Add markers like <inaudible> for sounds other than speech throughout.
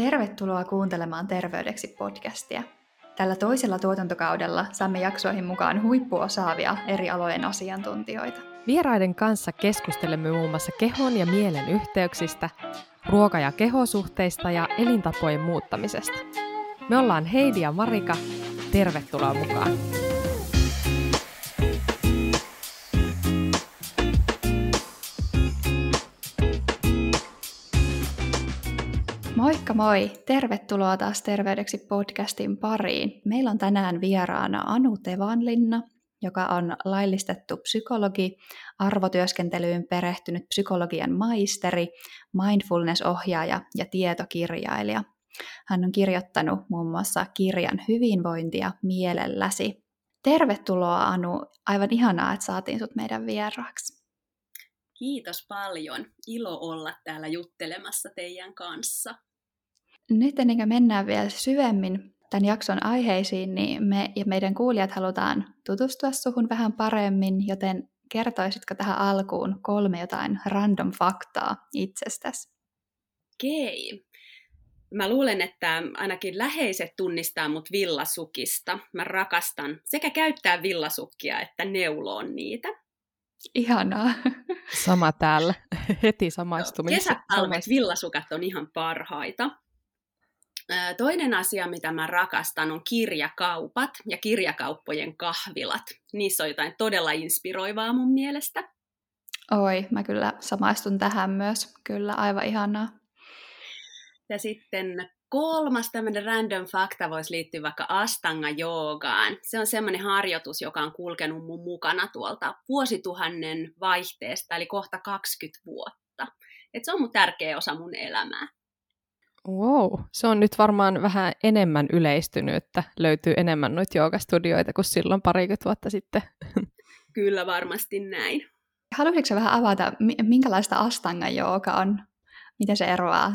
Tervetuloa kuuntelemaan Terveydeksi podcastia. Tällä toisella tuotantokaudella saamme jaksoihin mukaan huippuosaavia eri alojen asiantuntijoita. Vieraiden kanssa keskustelemme muun muassa kehon ja mielen yhteyksistä, ruoka- ja kehosuhteista ja elintapojen muuttamisesta. Me ollaan Heidi ja Marika. Tervetuloa mukaan! Moi! Tervetuloa taas Terveydeksi podcastin pariin. Meillä on tänään vieraana Anu Tevanlinna, joka on laillistettu psykologi, arvotyöskentelyyn perehtynyt psykologian maisteri, mindfulness-ohjaaja ja tietokirjailija. Hän on kirjoittanut muun muassa kirjan Hyvinvointia mielelläsi. Tervetuloa Anu, aivan ihanaa, että saatiin sut meidän vieraaksi. Kiitos paljon. Ilo olla täällä juttelemassa teidän kanssa. Nyt ennen kuin mennään vielä syvemmin tämän jakson aiheisiin, niin me ja meidän kuulijat halutaan tutustua suhun vähän paremmin, joten kertoisitko tähän alkuun kolme jotain random faktaa itsestäsi? Okei. Mä luulen, että ainakin läheiset tunnistaa mut villasukista. Mä rakastan sekä käyttää villasukkia että neuloon niitä. Ihanaa. Sama täällä. Heti samaistumista. Kesätalvet villasukat on ihan parhaita. Toinen asia, mitä mä rakastan, on kirjakaupat ja kirjakauppojen kahvilat. Niissä on jotain todella inspiroivaa mun mielestä. Oi, mä kyllä samaistun tähän myös. Kyllä, aivan ihanaa. Ja sitten kolmas tämmöinen random fakta voisi liittyä vaikka Astanga joogaan. Se on semmoinen harjoitus, joka on kulkenut mun mukana tuolta vuosituhannen vaihteesta, eli kohta 20 vuotta. Et se on mun tärkeä osa mun elämää. Wow, se on nyt varmaan vähän enemmän yleistynyt, että löytyy enemmän noita joogastudioita kuin silloin parikymmentä vuotta sitten. <laughs> Kyllä varmasti näin. Haluaisitko vähän avata, minkälaista astanga jooga on? Miten se eroaa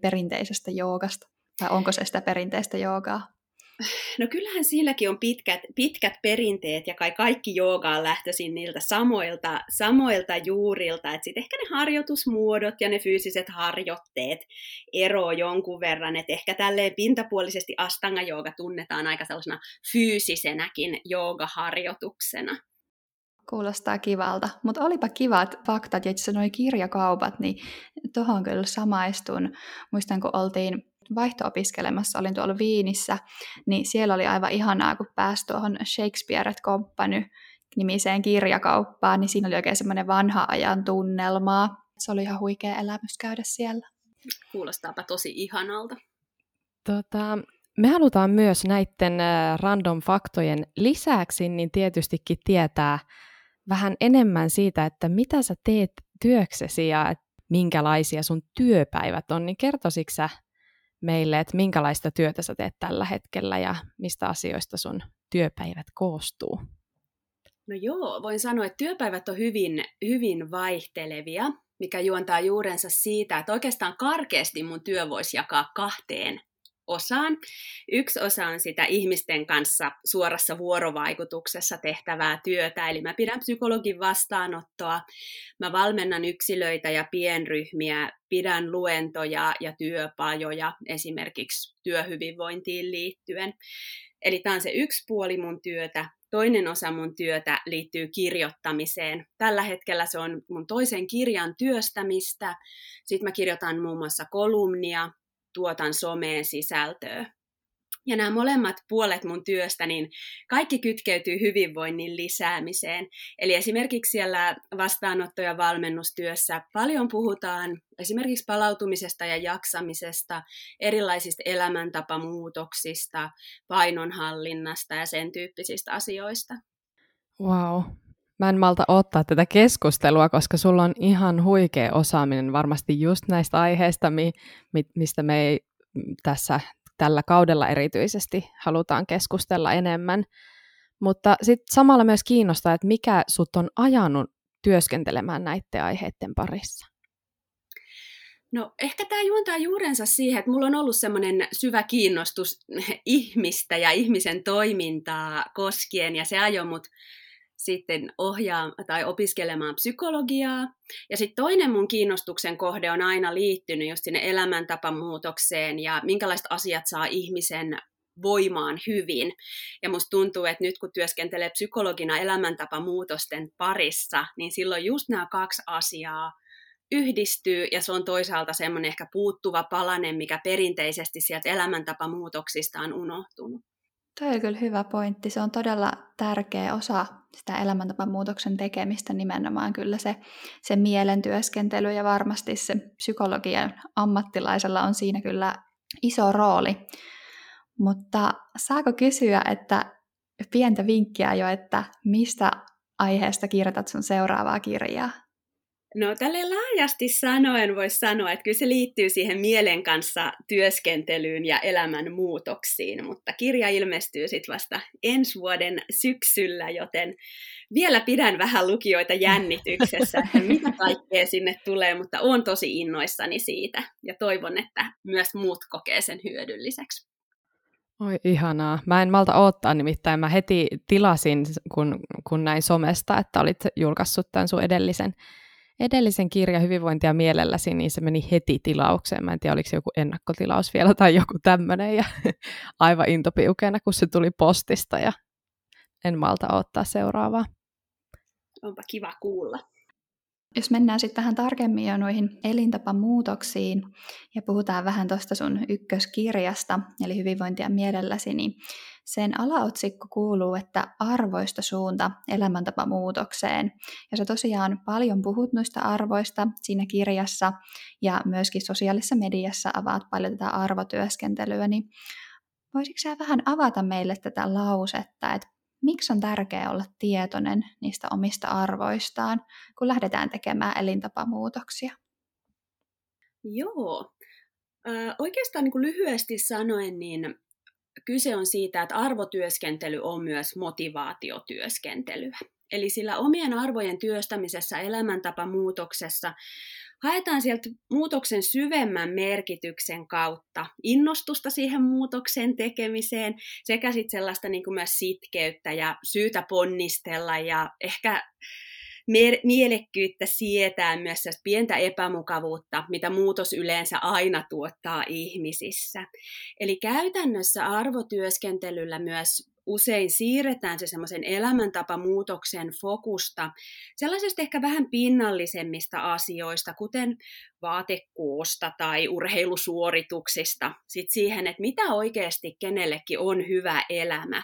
perinteisestä joogasta? Tai onko se sitä perinteistä joogaa? <sighs> No kyllähän silläkin on pitkät, pitkät perinteet ja kai kaikki jooga on lähtöisin niiltä samoilta, samoilta juurilta. Että sitten ehkä ne harjoitusmuodot ja ne fyysiset harjoitteet eroo jonkun verran. Että ehkä tälleen pintapuolisesti astanga jooga tunnetaan aika sellaisena fyysisenäkin joogaharjoituksena. Kuulostaa kivalta, mutta olipa kivat faktat, että sanoi kirjakaupat, niin tuohon kyllä samaistun. Muistan, kun oltiin vaihto-opiskelemassa, olin tuolla Viinissä, niin siellä oli aivan ihanaa, kun pääsi tuohon Shakespeare Company nimiseen kirjakauppaan, niin siinä oli oikein semmoinen vanha ajan tunnelmaa. Se oli ihan huikea elämys käydä siellä. Kuulostaapa tosi ihanalta. Tota, me halutaan myös näiden random faktojen lisäksi niin tietystikin tietää vähän enemmän siitä, että mitä sä teet työksesi ja minkälaisia sun työpäivät on, niin kertoisitko sä meille, että minkälaista työtä sä teet tällä hetkellä ja mistä asioista sun työpäivät koostuu? No joo, voin sanoa, että työpäivät on hyvin, hyvin vaihtelevia, mikä juontaa juurensa siitä, että oikeastaan karkeasti mun työ voisi jakaa kahteen osaan. Yksi osa on sitä ihmisten kanssa suorassa vuorovaikutuksessa tehtävää työtä, eli mä pidän psykologin vastaanottoa, mä valmennan yksilöitä ja pienryhmiä, pidän luentoja ja työpajoja esimerkiksi työhyvinvointiin liittyen. Eli tämä on se yksi puoli mun työtä. Toinen osa mun työtä liittyy kirjoittamiseen. Tällä hetkellä se on mun toisen kirjan työstämistä. Sitten mä kirjoitan muun muassa kolumnia, tuotan someen sisältöä. Ja nämä molemmat puolet mun työstä, niin kaikki kytkeytyy hyvinvoinnin lisäämiseen. Eli esimerkiksi siellä vastaanotto- ja valmennustyössä paljon puhutaan esimerkiksi palautumisesta ja jaksamisesta, erilaisista elämäntapamuutoksista, painonhallinnasta ja sen tyyppisistä asioista. Wow, Mä en malta ottaa tätä keskustelua, koska sulla on ihan huikea osaaminen varmasti just näistä aiheista, mi, mi, mistä me ei tässä tällä kaudella erityisesti halutaan keskustella enemmän. Mutta sitten samalla myös kiinnostaa, että mikä sut on ajanut työskentelemään näiden aiheiden parissa? No ehkä tämä juontaa juurensa siihen, että mulla on ollut semmoinen syvä kiinnostus ihmistä ja ihmisen toimintaa koskien, ja se ajoi mut sitten ohjaa tai opiskelemaan psykologiaa. Ja sitten toinen mun kiinnostuksen kohde on aina liittynyt just sinne elämäntapamuutokseen ja minkälaiset asiat saa ihmisen voimaan hyvin. Ja musta tuntuu, että nyt kun työskentelee psykologina elämäntapamuutosten parissa, niin silloin just nämä kaksi asiaa yhdistyy ja se on toisaalta semmoinen ehkä puuttuva palanen, mikä perinteisesti sieltä elämäntapamuutoksista on unohtunut. Toi on kyllä hyvä pointti. Se on todella tärkeä osa sitä elämäntapamuutoksen tekemistä nimenomaan kyllä se, se mielentyöskentely ja varmasti se psykologian ammattilaisella on siinä kyllä iso rooli. Mutta saako kysyä, että pientä vinkkiä jo, että mistä aiheesta kirjoitat sun seuraavaa kirjaa? No tälle laajasti sanoen voisi sanoa, että kyllä se liittyy siihen mielen kanssa työskentelyyn ja elämän muutoksiin, mutta kirja ilmestyy sitten vasta ensi vuoden syksyllä, joten vielä pidän vähän lukijoita jännityksessä, että mitä kaikkea sinne tulee, mutta olen tosi innoissani siitä ja toivon, että myös muut kokee sen hyödylliseksi. Oi ihanaa. Mä en malta odottaa nimittäin. Mä heti tilasin, kun, kun näin somesta, että olit julkaissut tämän sun edellisen edellisen kirja Hyvinvointia mielelläsi, niin se meni heti tilaukseen. Mä en tiedä, oliko se joku ennakkotilaus vielä tai joku tämmöinen. Ja <laughs> aivan intopiukeena, kun se tuli postista ja en malta ottaa seuraavaa. Onpa kiva kuulla. Jos mennään sitten vähän tarkemmin jo noihin elintapamuutoksiin ja puhutaan vähän tuosta sun ykköskirjasta, eli hyvinvointia mielelläsi, niin sen alaotsikko kuuluu, että arvoista suunta elämäntapamuutokseen. Ja sä tosiaan paljon puhut noista arvoista siinä kirjassa ja myöskin sosiaalisessa mediassa avaat paljon tätä arvotyöskentelyä, niin voisitko sä vähän avata meille tätä lausetta, että miksi on tärkeää olla tietoinen niistä omista arvoistaan, kun lähdetään tekemään elintapamuutoksia? Joo. Oikeastaan niin kuin lyhyesti sanoen, niin kyse on siitä, että arvotyöskentely on myös motivaatiotyöskentelyä. Eli sillä omien arvojen työstämisessä elämäntapamuutoksessa haetaan sieltä muutoksen syvemmän merkityksen kautta innostusta siihen muutoksen tekemiseen sekä sitten sellaista niin kuin myös sitkeyttä ja syytä ponnistella ja ehkä mielekkyyttä sietää myös pientä epämukavuutta, mitä muutos yleensä aina tuottaa ihmisissä. Eli käytännössä arvotyöskentelyllä myös usein siirretään se semmoisen elämäntapamuutoksen fokusta sellaisesta ehkä vähän pinnallisemmista asioista, kuten vaatekoosta tai urheilusuorituksista, sit siihen, että mitä oikeasti kenellekin on hyvä elämä.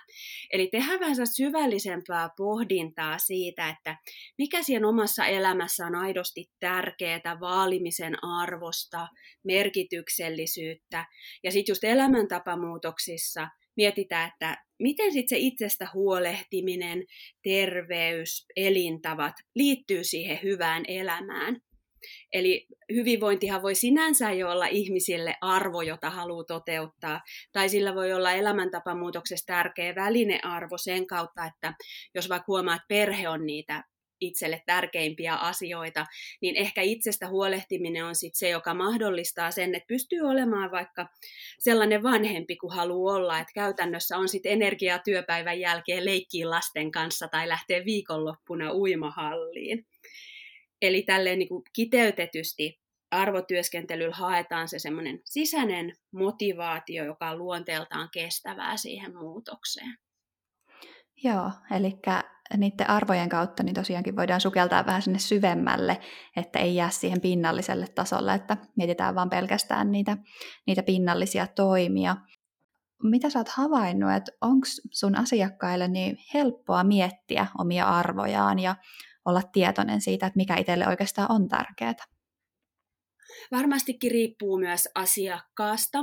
Eli tehdään vähän syvällisempää pohdintaa siitä, että mikä siinä omassa elämässä on aidosti tärkeää, vaalimisen arvosta, merkityksellisyyttä, ja sitten just elämäntapamuutoksissa – mietitään, että miten sitten se itsestä huolehtiminen, terveys, elintavat liittyy siihen hyvään elämään. Eli hyvinvointihan voi sinänsä jo olla ihmisille arvo, jota haluaa toteuttaa, tai sillä voi olla elämäntapamuutoksessa tärkeä välinearvo sen kautta, että jos vaikka huomaa, että perhe on niitä itselle tärkeimpiä asioita, niin ehkä itsestä huolehtiminen on sitten se, joka mahdollistaa sen, että pystyy olemaan vaikka sellainen vanhempi kuin haluaa olla, että käytännössä on sitten energiaa työpäivän jälkeen leikkiin lasten kanssa tai lähtee viikonloppuna uimahalliin. Eli tälleen niin kuin kiteytetysti arvotyöskentelyllä haetaan se semmoinen sisäinen motivaatio, joka on luonteeltaan kestävää siihen muutokseen. Joo, eli niiden arvojen kautta niin tosiaankin voidaan sukeltaa vähän sinne syvemmälle, että ei jää siihen pinnalliselle tasolle, että mietitään vaan pelkästään niitä, niitä pinnallisia toimia. Mitä sä oot havainnut, että onko sun asiakkaille niin helppoa miettiä omia arvojaan ja olla tietoinen siitä, että mikä itselle oikeastaan on tärkeää? Varmastikin riippuu myös asiakkaasta.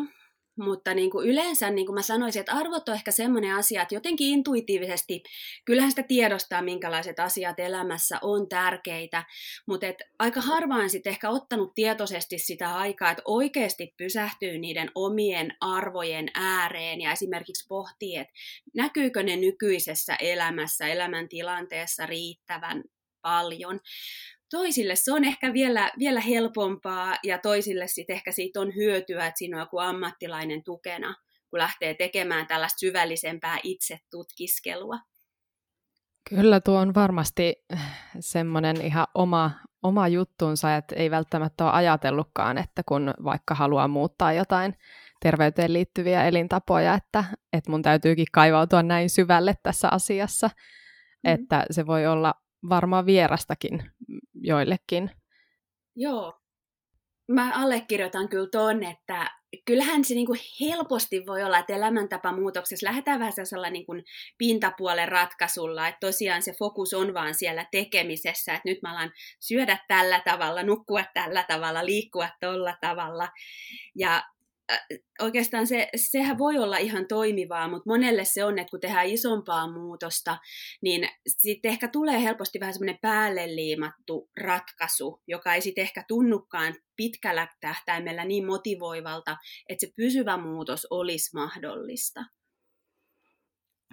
Mutta niin kuin yleensä niin kuin mä sanoisin, että arvot on ehkä semmoinen asia, että jotenkin intuitiivisesti, kyllähän sitä tiedostaa, minkälaiset asiat elämässä on tärkeitä, mutta et aika harvaan sitten ehkä ottanut tietoisesti sitä aikaa, että oikeasti pysähtyy niiden omien arvojen ääreen ja esimerkiksi pohtii, että näkyykö ne nykyisessä elämässä, elämäntilanteessa riittävän paljon toisille se on ehkä vielä, vielä helpompaa ja toisille sitten ehkä siitä on hyötyä, että siinä on joku ammattilainen tukena, kun lähtee tekemään tällaista syvällisempää itsetutkiskelua. Kyllä tuo on varmasti semmoinen ihan oma, oma juttunsa, että ei välttämättä ole ajatellutkaan, että kun vaikka haluaa muuttaa jotain terveyteen liittyviä elintapoja, että, että mun täytyykin kaivautua näin syvälle tässä asiassa, mm. että se voi olla varmaan vierastakin joillekin. Joo, mä allekirjoitan kyllä ton, että kyllähän se niinku helposti voi olla, että elämäntapamuutoksessa lähdetään vähän sellaisella niinku pintapuolen ratkaisulla, että tosiaan se fokus on vaan siellä tekemisessä, että nyt mä alan syödä tällä tavalla, nukkua tällä tavalla, liikkua tolla tavalla. Ja oikeastaan se, sehän voi olla ihan toimivaa, mutta monelle se on, että kun tehdään isompaa muutosta, niin sitten ehkä tulee helposti vähän semmoinen päälle liimattu ratkaisu, joka ei sitten ehkä tunnukaan pitkällä tähtäimellä niin motivoivalta, että se pysyvä muutos olisi mahdollista.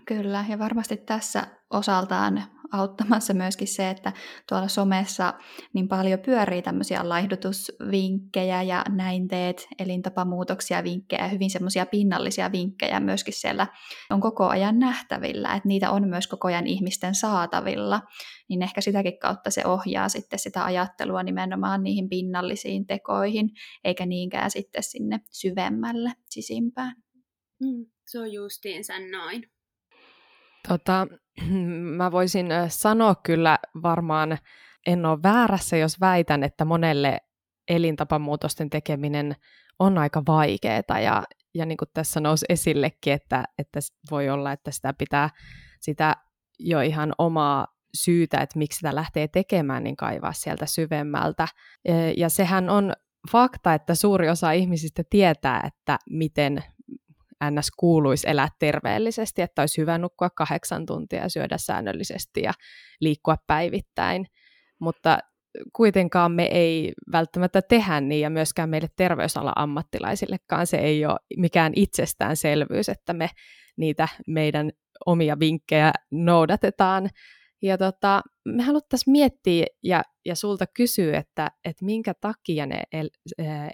Kyllä, ja varmasti tässä osaltaan auttamassa myöskin se, että tuolla somessa niin paljon pyörii tämmöisiä laihdutusvinkkejä ja näin teet, elintapamuutoksia vinkkejä, hyvin semmoisia pinnallisia vinkkejä myöskin siellä on koko ajan nähtävillä, että niitä on myös koko ajan ihmisten saatavilla, niin ehkä sitäkin kautta se ohjaa sitten sitä ajattelua nimenomaan niihin pinnallisiin tekoihin, eikä niinkään sitten sinne syvemmälle sisimpään. Mm, se on justiinsa noin. Tota, <clears throat> mä voisin sanoa kyllä varmaan, en ole väärässä, jos väitän, että monelle elintapamuutosten tekeminen on aika vaikeaa ja, ja niin kuin tässä nousi esillekin, että, että voi olla, että sitä pitää sitä jo ihan omaa syytä, että miksi sitä lähtee tekemään, niin kaivaa sieltä syvemmältä. Ja sehän on fakta, että suuri osa ihmisistä tietää, että miten NS kuuluisi elää terveellisesti, että olisi hyvä nukkua kahdeksan tuntia ja syödä säännöllisesti ja liikkua päivittäin. Mutta kuitenkaan me ei välttämättä tehdä niin, ja myöskään meille terveysalan ammattilaisillekaan se ei ole mikään itsestäänselvyys, että me niitä meidän omia vinkkejä noudatetaan. Ja tota, me haluttaisiin miettiä ja, ja sulta kysyä, että, että minkä takia ne el,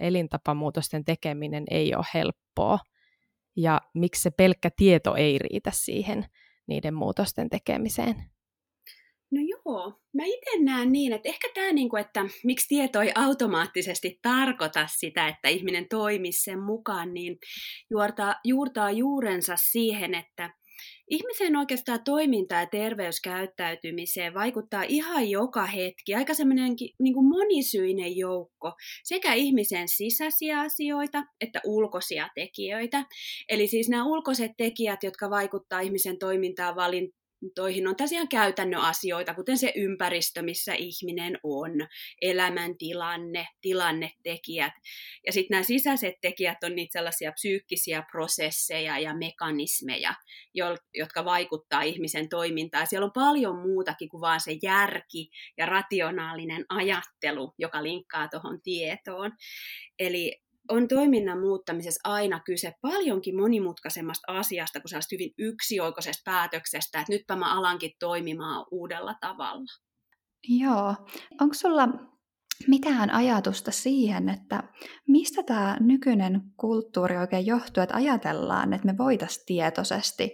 elintapamuutosten tekeminen ei ole helppoa ja miksi se pelkkä tieto ei riitä siihen niiden muutosten tekemiseen? No joo, mä itse näen niin, että ehkä tämä, niinku, että miksi tieto ei automaattisesti tarkoita sitä, että ihminen toimisi sen mukaan, niin juurtaa, juurtaa juurensa siihen, että Ihmisen oikeastaan toiminta ja terveyskäyttäytymiseen vaikuttaa ihan joka hetki, aika semmoinen niin kuin monisyinen joukko, sekä ihmisen sisäisiä asioita että ulkoisia tekijöitä. Eli siis nämä ulkoiset tekijät, jotka vaikuttaa ihmisen toimintaan, toihin on tosiaan käytännön asioita, kuten se ympäristö, missä ihminen on, elämäntilanne, tilannetekijät. Ja sitten nämä sisäiset tekijät on niitä sellaisia psyykkisiä prosesseja ja mekanismeja, jotka vaikuttaa ihmisen toimintaan. Siellä on paljon muutakin kuin vain se järki ja rationaalinen ajattelu, joka linkkaa tuohon tietoon. Eli on toiminnan muuttamisessa aina kyse paljonkin monimutkaisemmasta asiasta kuin sellaista hyvin yksioikoisesta päätöksestä, että nytpä mä alankin toimimaan uudella tavalla. Joo. Onko sulla mitään ajatusta siihen, että mistä tämä nykyinen kulttuuri oikein johtuu, että ajatellaan, että me voitaisiin tietoisesti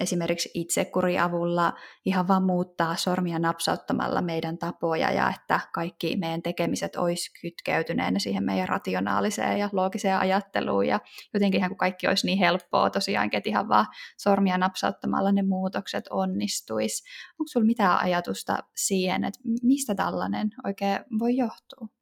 esimerkiksi itsekuri avulla ihan vaan muuttaa sormia napsauttamalla meidän tapoja ja että kaikki meidän tekemiset olisi kytkeytyneenä siihen meidän rationaaliseen ja loogiseen ajatteluun ja jotenkin ihan kuin kaikki olisi niin helppoa tosiaankin, että ihan vaan sormia napsauttamalla ne muutokset onnistuisi. Onko sinulla mitään ajatusta siihen, että mistä tällainen oikein voi johtua?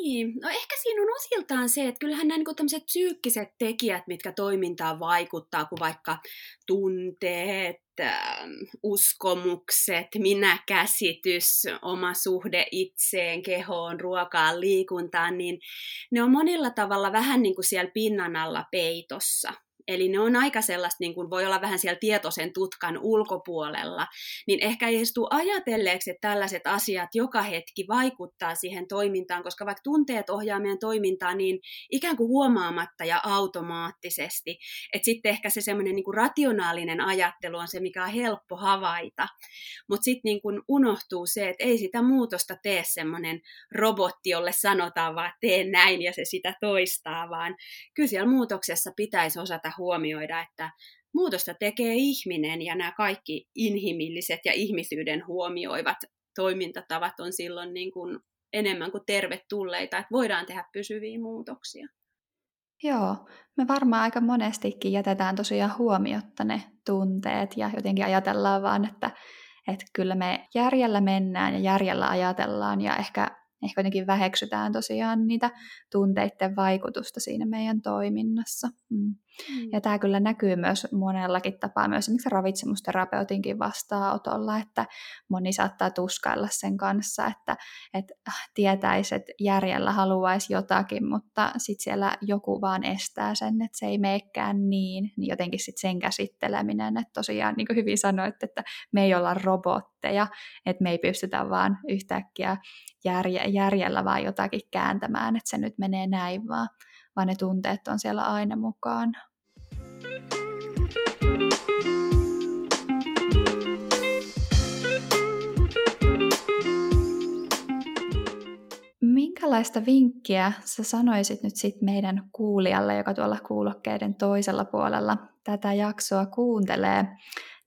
Niin, no ehkä siinä on osiltaan se, että kyllähän nämä niin tämmöiset psyykkiset tekijät, mitkä toimintaan vaikuttaa, kuin vaikka tunteet, ähm, uskomukset, minäkäsitys, oma suhde itseen, kehoon, ruokaan, liikuntaan, niin ne on monella tavalla vähän niin kuin siellä pinnan alla peitossa. Eli ne on aika sellaista, niin kuin voi olla vähän siellä tietoisen tutkan ulkopuolella, niin ehkä ei tule ajatelleeksi, että tällaiset asiat joka hetki vaikuttaa siihen toimintaan, koska vaikka tunteet ohjaa meidän toimintaa niin ikään kuin huomaamatta ja automaattisesti, että sitten ehkä se semmoinen niin rationaalinen ajattelu on se, mikä on helppo havaita, mutta sitten niin kuin unohtuu se, että ei sitä muutosta tee semmoinen robotti, jolle sanotaan vaan tee näin ja se sitä toistaa, vaan kyllä siellä muutoksessa pitäisi osata huomioida, että muutosta tekee ihminen ja nämä kaikki inhimilliset ja ihmisyyden huomioivat toimintatavat on silloin niin kuin enemmän kuin tervetulleita, että voidaan tehdä pysyviä muutoksia. Joo, me varmaan aika monestikin jätetään tosiaan huomiotta ne tunteet ja jotenkin ajatellaan vaan, että, että kyllä me järjellä mennään ja järjellä ajatellaan ja ehkä ehkä jotenkin väheksytään tosiaan niitä tunteiden vaikutusta siinä meidän toiminnassa. Mm. Mm. Ja tämä kyllä näkyy myös monellakin tapaa, myös esimerkiksi ravitsemusterapeutinkin vastaanotolla, että moni saattaa tuskailla sen kanssa, että, että tietäisi, että järjellä haluaisi jotakin, mutta sitten siellä joku vaan estää sen, että se ei meekään niin, niin jotenkin sitten sen käsitteleminen, että tosiaan niin kuin hyvin sanoit, että me ei olla robotteja, että me ei pystytä vaan yhtäkkiä järje, järjellä vaan jotakin kääntämään, että se nyt menee näin, vaan, vaan ne tunteet on siellä aina mukaan. Minkälaista vinkkiä sä sanoisit nyt sit meidän kuulijalle, joka tuolla kuulokkeiden toisella puolella tätä jaksoa kuuntelee,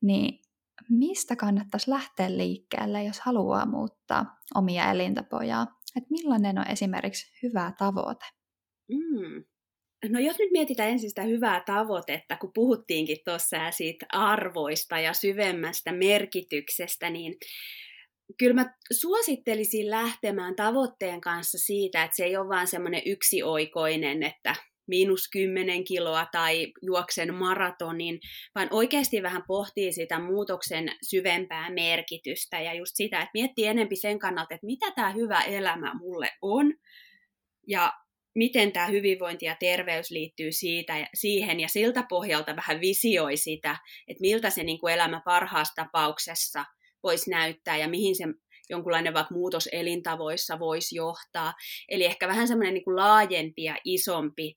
niin mistä kannattaisi lähteä liikkeelle, jos haluaa muuttaa omia elintapoja? Että millainen on esimerkiksi hyvä tavoite? Mm. No jos nyt mietitään ensin sitä hyvää tavoitetta, kun puhuttiinkin tuossa siitä arvoista ja syvemmästä merkityksestä, niin kyllä mä suosittelisin lähtemään tavoitteen kanssa siitä, että se ei ole vaan semmoinen yksioikoinen, että miinus 10 kiloa tai juoksen maratonin, vaan oikeasti vähän pohtii sitä muutoksen syvempää merkitystä ja just sitä, että miettii enempi sen kannalta, että mitä tämä hyvä elämä mulle on ja miten tämä hyvinvointi ja terveys liittyy siitä, siihen ja siltä pohjalta vähän visioi sitä, että miltä se niin kuin elämä parhaassa tapauksessa voisi näyttää ja mihin se jonkunlainen vaikka muutos elintavoissa voisi johtaa. Eli ehkä vähän semmoinen niin kuin laajempi ja isompi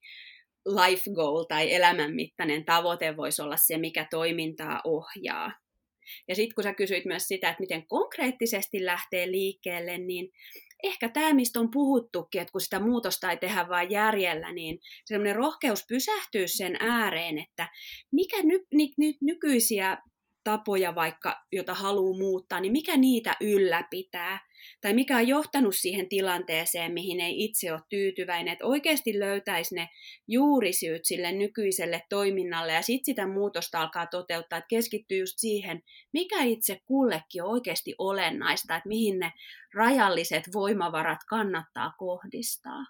life goal tai elämänmittainen tavoite voisi olla se, mikä toimintaa ohjaa. Ja sitten kun sä kysyit myös sitä, että miten konkreettisesti lähtee liikkeelle, niin ehkä tämä, mistä on puhuttukin, että kun sitä muutosta ei tehdä vain järjellä, niin semmoinen rohkeus pysähtyy sen ääreen, että mikä ny, ny, ny, nykyisiä tapoja vaikka, jota haluaa muuttaa, niin mikä niitä ylläpitää? Tai mikä on johtanut siihen tilanteeseen, mihin ei itse ole tyytyväinen, että oikeasti löytäisi ne juurisyyt sille nykyiselle toiminnalle ja sitten sitä muutosta alkaa toteuttaa, että keskittyy just siihen, mikä itse kullekin on oikeasti olennaista, että mihin ne rajalliset voimavarat kannattaa kohdistaa.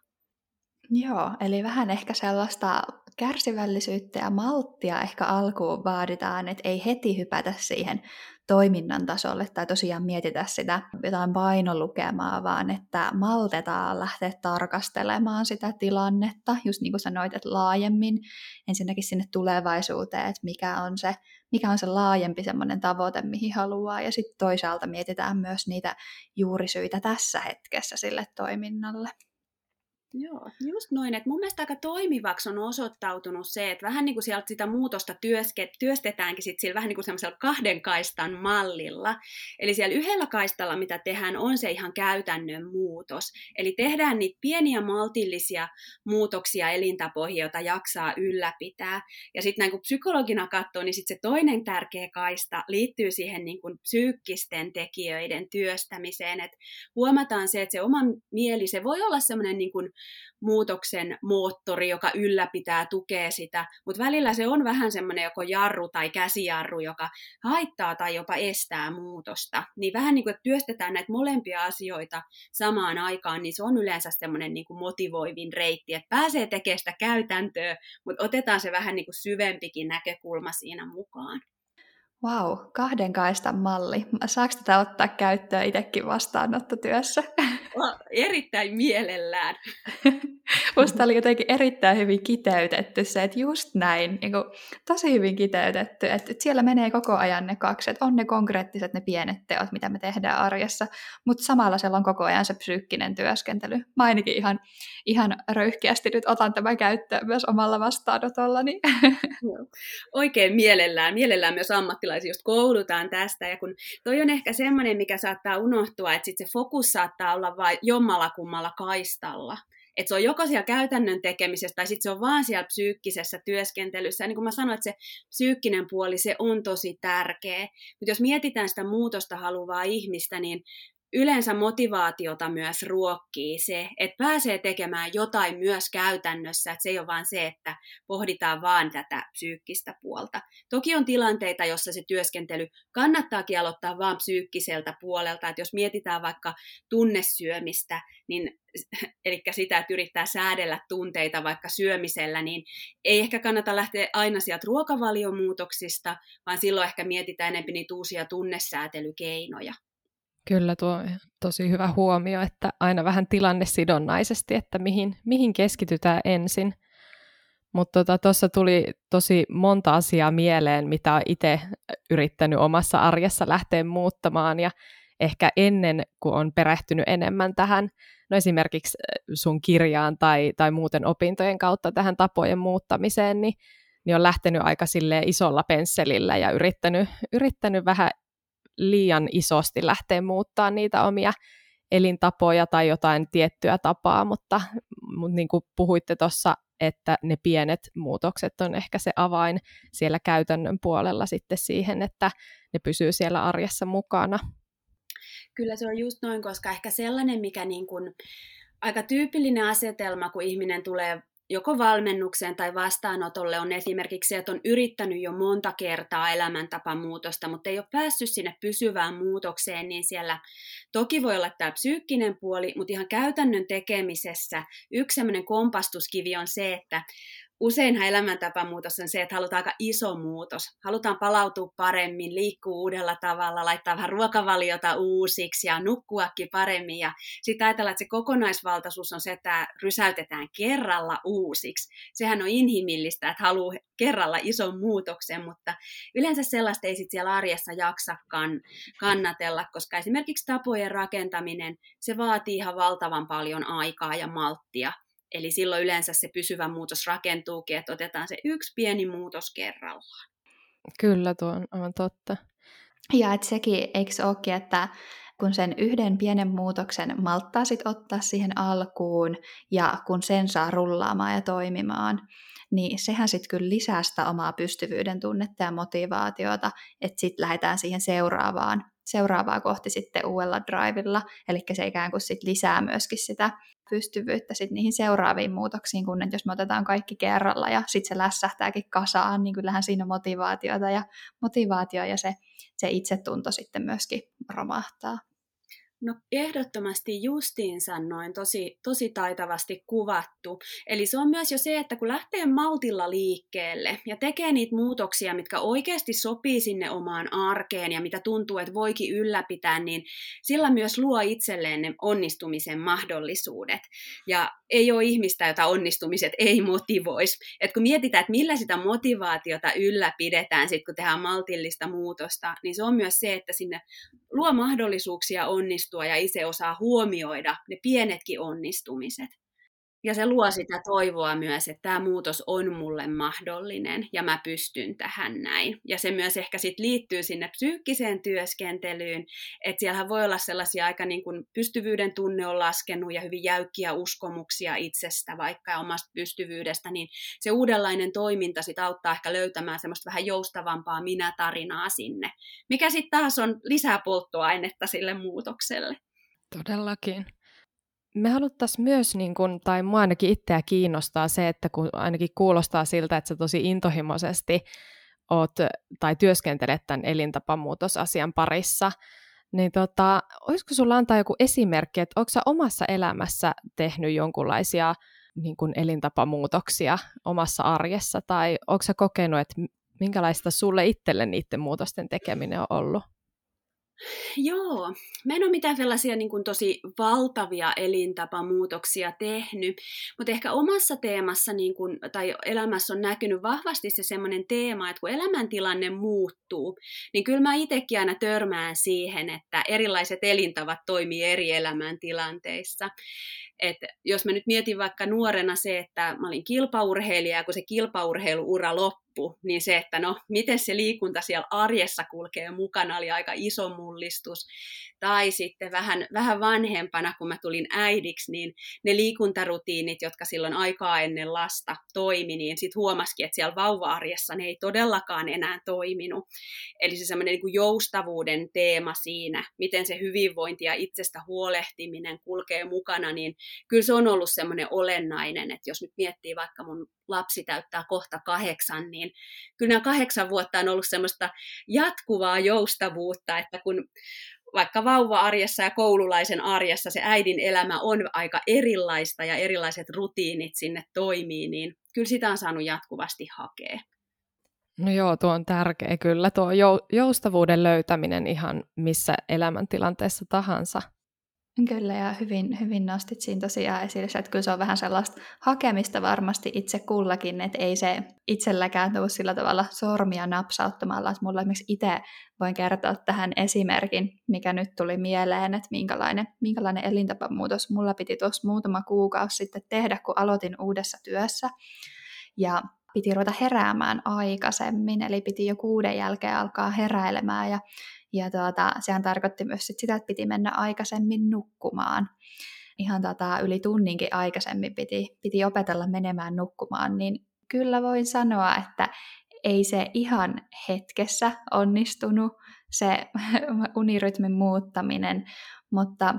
Joo, eli vähän ehkä sellaista kärsivällisyyttä ja malttia ehkä alkuun vaaditaan, että ei heti hypätä siihen toiminnan tasolle tai tosiaan mietitä sitä jotain painolukemaa, vaan että maltetaan lähteä tarkastelemaan sitä tilannetta, just niin kuin sanoit, että laajemmin ensinnäkin sinne tulevaisuuteen, että mikä on se, mikä on se laajempi semmoinen tavoite, mihin haluaa, ja sitten toisaalta mietitään myös niitä juurisyitä tässä hetkessä sille toiminnalle. Joo, just noin. Että mun mielestä aika toimivaksi on osoittautunut se, että vähän niin kuin sieltä sitä muutosta työske, työstetäänkin sit sillä vähän niin kuin kahden kaistan mallilla. Eli siellä yhdellä kaistalla, mitä tehdään, on se ihan käytännön muutos. Eli tehdään niitä pieniä maltillisia muutoksia elintapoihin, joita jaksaa ylläpitää. Ja sitten näin kun psykologina katsoo, niin sitten se toinen tärkeä kaista liittyy siihen niin kuin psyykkisten tekijöiden työstämiseen. Että huomataan se, että se oma mieli, se voi olla semmoinen niin kuin muutoksen moottori, joka ylläpitää, tukee sitä, mutta välillä se on vähän semmoinen joko jarru tai käsijarru, joka haittaa tai jopa estää muutosta. Niin vähän niin kuin, että työstetään näitä molempia asioita samaan aikaan, niin se on yleensä semmoinen niin kuin motivoivin reitti, että pääsee tekemään sitä käytäntöä, mutta otetaan se vähän niin kuin syvempikin näkökulma siinä mukaan. Vau, wow, kahden kaistan malli. Saako tätä ottaa käyttöön itsekin vastaanottotyössä? <laughs> Erittäin mielellään. <laughs> Musta oli jotenkin erittäin hyvin kiteytetty se, että just näin, niin kuin, tosi hyvin kiteytetty, että, että siellä menee koko ajan ne kaksi, että on ne konkreettiset, ne pienet teot, mitä me tehdään arjessa, mutta samalla siellä on koko ajan se psyykkinen työskentely. Mä ainakin ihan, ihan röyhkeästi nyt otan tämän käyttöön myös omalla vastaanotollani. <laughs> Oikein mielellään, mielellään myös ammattilaisia just koulutaan tästä, ja kun toi on ehkä semmoinen, mikä saattaa unohtua, että sit se fokus saattaa olla vain jommalla kummalla kaistalla. Että se on joko siellä käytännön tekemisessä tai sitten se on vaan siellä psyykkisessä työskentelyssä. Ja niin kuin mä sanoin, että se psyykkinen puoli, se on tosi tärkeä. Mutta jos mietitään sitä muutosta haluavaa ihmistä, niin yleensä motivaatiota myös ruokkii se, että pääsee tekemään jotain myös käytännössä, että se ei ole vain se, että pohditaan vaan tätä psyykkistä puolta. Toki on tilanteita, jossa se työskentely kannattaakin aloittaa vaan psyykkiseltä puolelta, että jos mietitään vaikka tunnesyömistä, niin <laughs> eli sitä, että yrittää säädellä tunteita vaikka syömisellä, niin ei ehkä kannata lähteä aina sieltä ruokavaliomuutoksista, vaan silloin ehkä mietitään enemmän niitä uusia tunnesäätelykeinoja. Kyllä tuo tosi hyvä huomio, että aina vähän tilannesidonnaisesti, että mihin, mihin keskitytään ensin. Mutta tuossa tota, tuli tosi monta asiaa mieleen, mitä olen itse yrittänyt omassa arjessa lähteä muuttamaan. Ja ehkä ennen kuin on perehtynyt enemmän tähän, no esimerkiksi sun kirjaan tai, tai muuten opintojen kautta tähän tapojen muuttamiseen, niin, niin on lähtenyt aika isolla pensselillä ja yrittänyt, yrittänyt vähän liian isosti lähteä muuttaa niitä omia elintapoja tai jotain tiettyä tapaa, mutta, mutta niin kuin puhuitte tuossa, että ne pienet muutokset on ehkä se avain siellä käytännön puolella sitten siihen, että ne pysyy siellä arjessa mukana. Kyllä se on just noin, koska ehkä sellainen, mikä niin kuin aika tyypillinen asetelma, kun ihminen tulee joko valmennukseen tai vastaanotolle on esimerkiksi se, että on yrittänyt jo monta kertaa elämäntapamuutosta, mutta ei ole päässyt sinne pysyvään muutokseen, niin siellä toki voi olla tämä psyykkinen puoli, mutta ihan käytännön tekemisessä yksi sellainen kompastuskivi on se, että useinhan elämäntapamuutos on se, että halutaan aika iso muutos. Halutaan palautua paremmin, liikkua uudella tavalla, laittaa vähän ruokavaliota uusiksi ja nukkuakin paremmin. Ja sitten ajatellaan, että se kokonaisvaltaisuus on se, että rysäytetään kerralla uusiksi. Sehän on inhimillistä, että haluaa kerralla ison muutoksen, mutta yleensä sellaista ei sitten siellä arjessa jaksakaan kannatella, koska esimerkiksi tapojen rakentaminen, se vaatii ihan valtavan paljon aikaa ja malttia. Eli silloin yleensä se pysyvä muutos rakentuukin, että otetaan se yksi pieni muutos kerrallaan. Kyllä, tuo on aivan totta. Ja että sekin, eikö se olekin, että kun sen yhden pienen muutoksen malttaa sit ottaa siihen alkuun ja kun sen saa rullaamaan ja toimimaan, niin sehän sitten kyllä lisää sitä omaa pystyvyyden tunnetta ja motivaatiota, että sitten lähdetään siihen seuraavaan, seuraavaa kohti sitten uudella drivilla, eli se ikään kuin sit lisää myöskin sitä pystyvyyttä sit niihin seuraaviin muutoksiin, kun jos me otetaan kaikki kerralla ja sitten se lässähtääkin kasaan, niin kyllähän siinä motivaatiota ja motivaatio ja se, se itsetunto sitten myöskin romahtaa. No ehdottomasti justiinsa noin tosi, tosi taitavasti kuvattu. Eli se on myös jo se, että kun lähtee maltilla liikkeelle ja tekee niitä muutoksia, mitkä oikeasti sopii sinne omaan arkeen ja mitä tuntuu, että voikin ylläpitää, niin sillä myös luo itselleen ne onnistumisen mahdollisuudet. Ja ei ole ihmistä, jota onnistumiset ei motivoisi. Et kun mietitään, että millä sitä motivaatiota ylläpidetään, sit kun tehdään maltillista muutosta, niin se on myös se, että sinne luo mahdollisuuksia onnistua ja itse osaa huomioida ne pienetkin onnistumiset. Ja se luo sitä toivoa myös, että tämä muutos on mulle mahdollinen ja mä pystyn tähän näin. Ja se myös ehkä sit liittyy sinne psyykkiseen työskentelyyn, että siellähän voi olla sellaisia aika niin kuin pystyvyyden tunne on laskenut ja hyvin jäykkiä uskomuksia itsestä vaikka ja omasta pystyvyydestä, niin se uudenlainen toiminta sit auttaa ehkä löytämään semmoista vähän joustavampaa minä-tarinaa sinne, mikä sitten taas on lisää polttoainetta sille muutokselle. Todellakin. Me haluttaisiin myös, niin kun, tai mua ainakin itseä kiinnostaa se, että kun ainakin kuulostaa siltä, että sä tosi intohimoisesti oot, tai työskentelet tämän elintapamuutosasian parissa, niin tota, olisiko sulla antaa joku esimerkki, että onko omassa elämässä tehnyt jonkunlaisia niin kuin elintapamuutoksia omassa arjessa, tai onko kokenut, että minkälaista sulle itselle niiden muutosten tekeminen on ollut? Joo, mä en ole mitään sellaisia niin kuin tosi valtavia elintapamuutoksia tehnyt, mutta ehkä omassa teemassa niin kuin, tai elämässä on näkynyt vahvasti se semmoinen teema, että kun elämäntilanne muuttuu, niin kyllä mä itsekin aina törmään siihen, että erilaiset elintavat toimii eri elämäntilanteissa. Että jos mä nyt mietin vaikka nuorena se, että mä olin kilpaurheilija ja kun se kilpaurheiluura loppui, niin se, että no miten se liikunta siellä arjessa kulkee mukana oli aika iso mullistus. Tai sitten vähän, vähän vanhempana, kun mä tulin äidiksi, niin ne liikuntarutiinit, jotka silloin aikaa ennen lasta toimi, niin sitten huomasikin, että siellä vauva-arjessa ne ei todellakaan enää toiminut. Eli se semmoinen niin joustavuuden teema siinä, miten se hyvinvointi ja itsestä huolehtiminen kulkee mukana, niin kyllä se on ollut semmoinen olennainen, että jos nyt miettii vaikka mun lapsi täyttää kohta kahdeksan, niin kyllä nämä kahdeksan vuotta on ollut semmoista jatkuvaa joustavuutta, että kun vaikka vauva-arjessa ja koululaisen arjessa se äidin elämä on aika erilaista ja erilaiset rutiinit sinne toimii, niin kyllä sitä on saanut jatkuvasti hakea. No joo, tuo on tärkeä kyllä, tuo joustavuuden löytäminen ihan missä elämäntilanteessa tahansa. Kyllä, ja hyvin, hyvin nostit siinä tosiaan esille, että kyllä se on vähän sellaista hakemista varmasti itse kullakin, että ei se itselläkään tule sillä tavalla sormia napsauttamalla, että mulla esimerkiksi itse voin kertoa tähän esimerkin, mikä nyt tuli mieleen, että minkälainen, minkälainen elintapamuutos mulla piti tuossa muutama kuukausi sitten tehdä, kun aloitin uudessa työssä, ja piti ruveta heräämään aikaisemmin, eli piti jo kuuden jälkeen alkaa heräilemään, ja ja tuota, sehän tarkoitti myös sit sitä, että piti mennä aikaisemmin nukkumaan. Ihan tota, yli tunninkin aikaisemmin piti, piti opetella menemään nukkumaan, niin kyllä voin sanoa, että ei se ihan hetkessä onnistunut se <laughs> unirytmin muuttaminen, mutta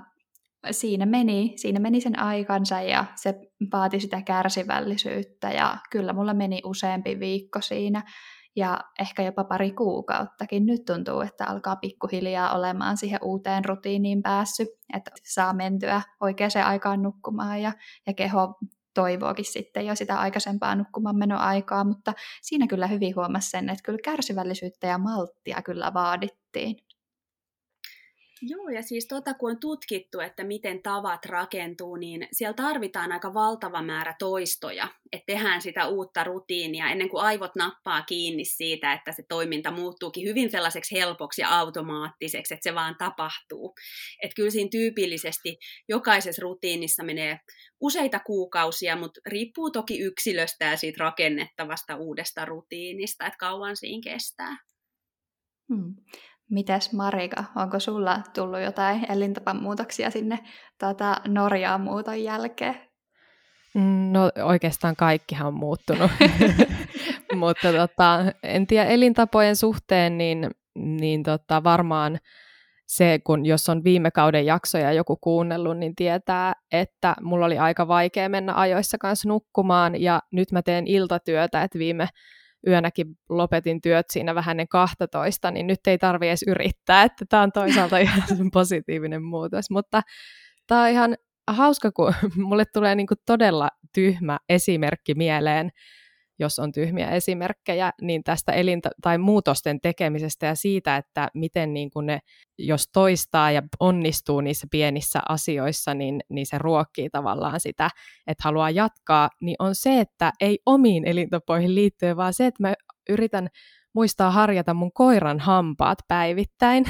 siinä meni, siinä meni sen aikansa ja se vaati sitä kärsivällisyyttä ja kyllä mulla meni useampi viikko siinä ja ehkä jopa pari kuukauttakin. Nyt tuntuu, että alkaa pikkuhiljaa olemaan siihen uuteen rutiiniin päässyt, että saa mentyä oikeaan aikaan nukkumaan ja, ja keho toivookin sitten jo sitä aikaisempaa nukkumaan menoaikaa, mutta siinä kyllä hyvin huomasi sen, että kyllä kärsivällisyyttä ja malttia kyllä vaadittiin. Joo, ja siis tota, kun on tutkittu, että miten tavat rakentuu, niin siellä tarvitaan aika valtava määrä toistoja, että tehdään sitä uutta rutiinia ennen kuin aivot nappaa kiinni siitä, että se toiminta muuttuukin hyvin sellaiseksi helpoksi ja automaattiseksi, että se vaan tapahtuu. Että kyllä siinä tyypillisesti jokaisessa rutiinissa menee useita kuukausia, mutta riippuu toki yksilöstä ja siitä rakennettavasta uudesta rutiinista, että kauan siinä kestää. Hmm. Mites Marika, onko sulla tullut jotain elintapamuutoksia sinne tota, Norjaan muuton jälkeen? No oikeastaan kaikkihan on muuttunut, <laughs> mutta tota, en tiedä elintapojen suhteen, niin, niin tota, varmaan se, kun jos on viime kauden jaksoja joku kuunnellut, niin tietää, että mulla oli aika vaikea mennä ajoissa kanssa nukkumaan, ja nyt mä teen iltatyötä, että viime yönäkin lopetin työt siinä vähän ennen 12, niin nyt ei tarvi edes yrittää, että tämä on toisaalta <laughs> ihan positiivinen muutos, mutta tämä on ihan hauska, kun <laughs> mulle tulee niinku todella tyhmä esimerkki mieleen, jos on tyhmiä esimerkkejä, niin tästä elintä- tai muutosten tekemisestä ja siitä, että miten niin kuin ne, jos toistaa ja onnistuu niissä pienissä asioissa, niin, niin se ruokkii tavallaan sitä, että haluaa jatkaa, niin on se, että ei omiin elintapoihin liittyen, vaan se, että mä yritän muistaa harjata mun koiran hampaat päivittäin.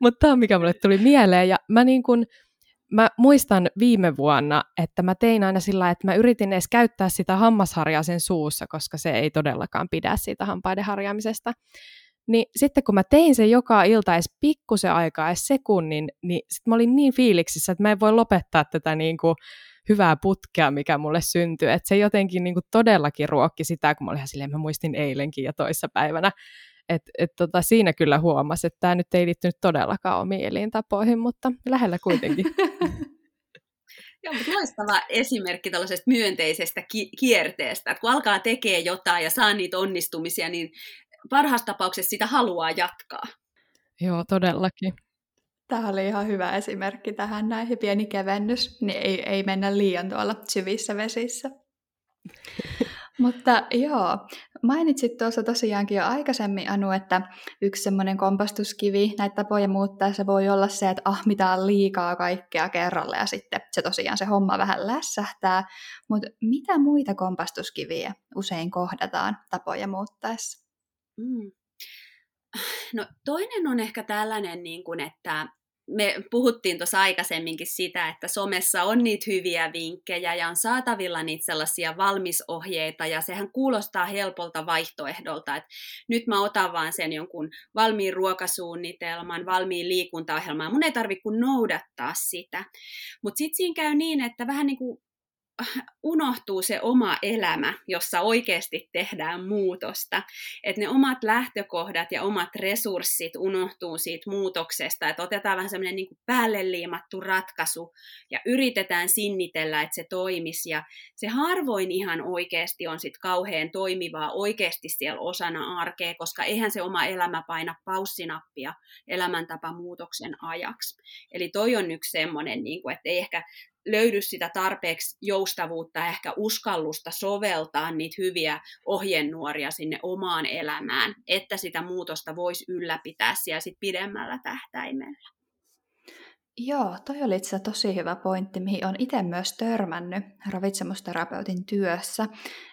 Mutta <laughs> tämä <laughs> on mikä mulle tuli mieleen, ja mä niin kuin, mä muistan viime vuonna, että mä tein aina sillä että mä yritin edes käyttää sitä hammasharjaa sen suussa, koska se ei todellakaan pidä siitä hampaiden harjaamisesta. Niin sitten kun mä tein sen joka ilta edes pikkusen aikaa, edes sekunnin, niin sit mä olin niin fiiliksissä, että mä en voi lopettaa tätä niin kuin hyvää putkea, mikä mulle syntyi. Että se jotenkin niin kuin todellakin ruokki sitä, kun mä olin ihan silleen, mä muistin eilenkin ja toissapäivänä, et, et tota, siinä kyllä huomasi, että tämä nyt ei liittynyt todellakaan omiin elintapoihin, mutta lähellä kuitenkin. <laughs> Joo, mutta loistava esimerkki tällaisesta myönteisestä ki- kierteestä, että kun alkaa tekemään jotain ja saa niitä onnistumisia, niin parhaassa tapauksessa sitä haluaa jatkaa. Joo, todellakin. Tämä oli ihan hyvä esimerkki tähän näin, pieni kevennys, niin ei, ei mennä liian tuolla syvissä vesissä. <laughs> Mutta joo, mainitsit tuossa tosiaankin jo aikaisemmin, Anu, että yksi semmoinen kompastuskivi näitä tapoja muuttaa, se voi olla se, että ahmitaan liikaa kaikkea kerralla ja sitten se tosiaan se homma vähän lässähtää. Mutta mitä muita kompastuskiviä usein kohdataan tapoja muuttaessa? Mm. No toinen on ehkä tällainen, niin kuin, että me puhuttiin tuossa aikaisemminkin sitä, että somessa on niitä hyviä vinkkejä ja on saatavilla niitä sellaisia valmisohjeita ja sehän kuulostaa helpolta vaihtoehdolta, että nyt mä otan vaan sen jonkun valmiin ruokasuunnitelman, valmiin liikuntaohjelman, mun ei tarvitse kuin noudattaa sitä. Mutta sitten siinä käy niin, että vähän niin kuin <sighs> unohtuu se oma elämä, jossa oikeasti tehdään muutosta. Että ne omat lähtökohdat ja omat resurssit unohtuu siitä muutoksesta, että otetaan vähän semmoinen niin päälle liimattu ratkaisu ja yritetään sinnitellä, että se toimisi. Ja se harvoin ihan oikeasti on sitten kauhean toimivaa oikeasti siellä osana arkea, koska eihän se oma elämä paina paussinappia elämäntapamuutoksen ajaksi. Eli toi on yksi semmoinen, niin kuin, että ei ehkä löydy sitä tarpeeksi joustavuutta, ehkä uskallusta soveltaa niitä hyviä ohjenuoria sinne omaan elämään, että sitä muutosta voisi ylläpitää siellä sit pidemmällä tähtäimellä. Joo, toi oli itse tosi hyvä pointti, mihin on itse myös törmännyt ravitsemusterapeutin työssä.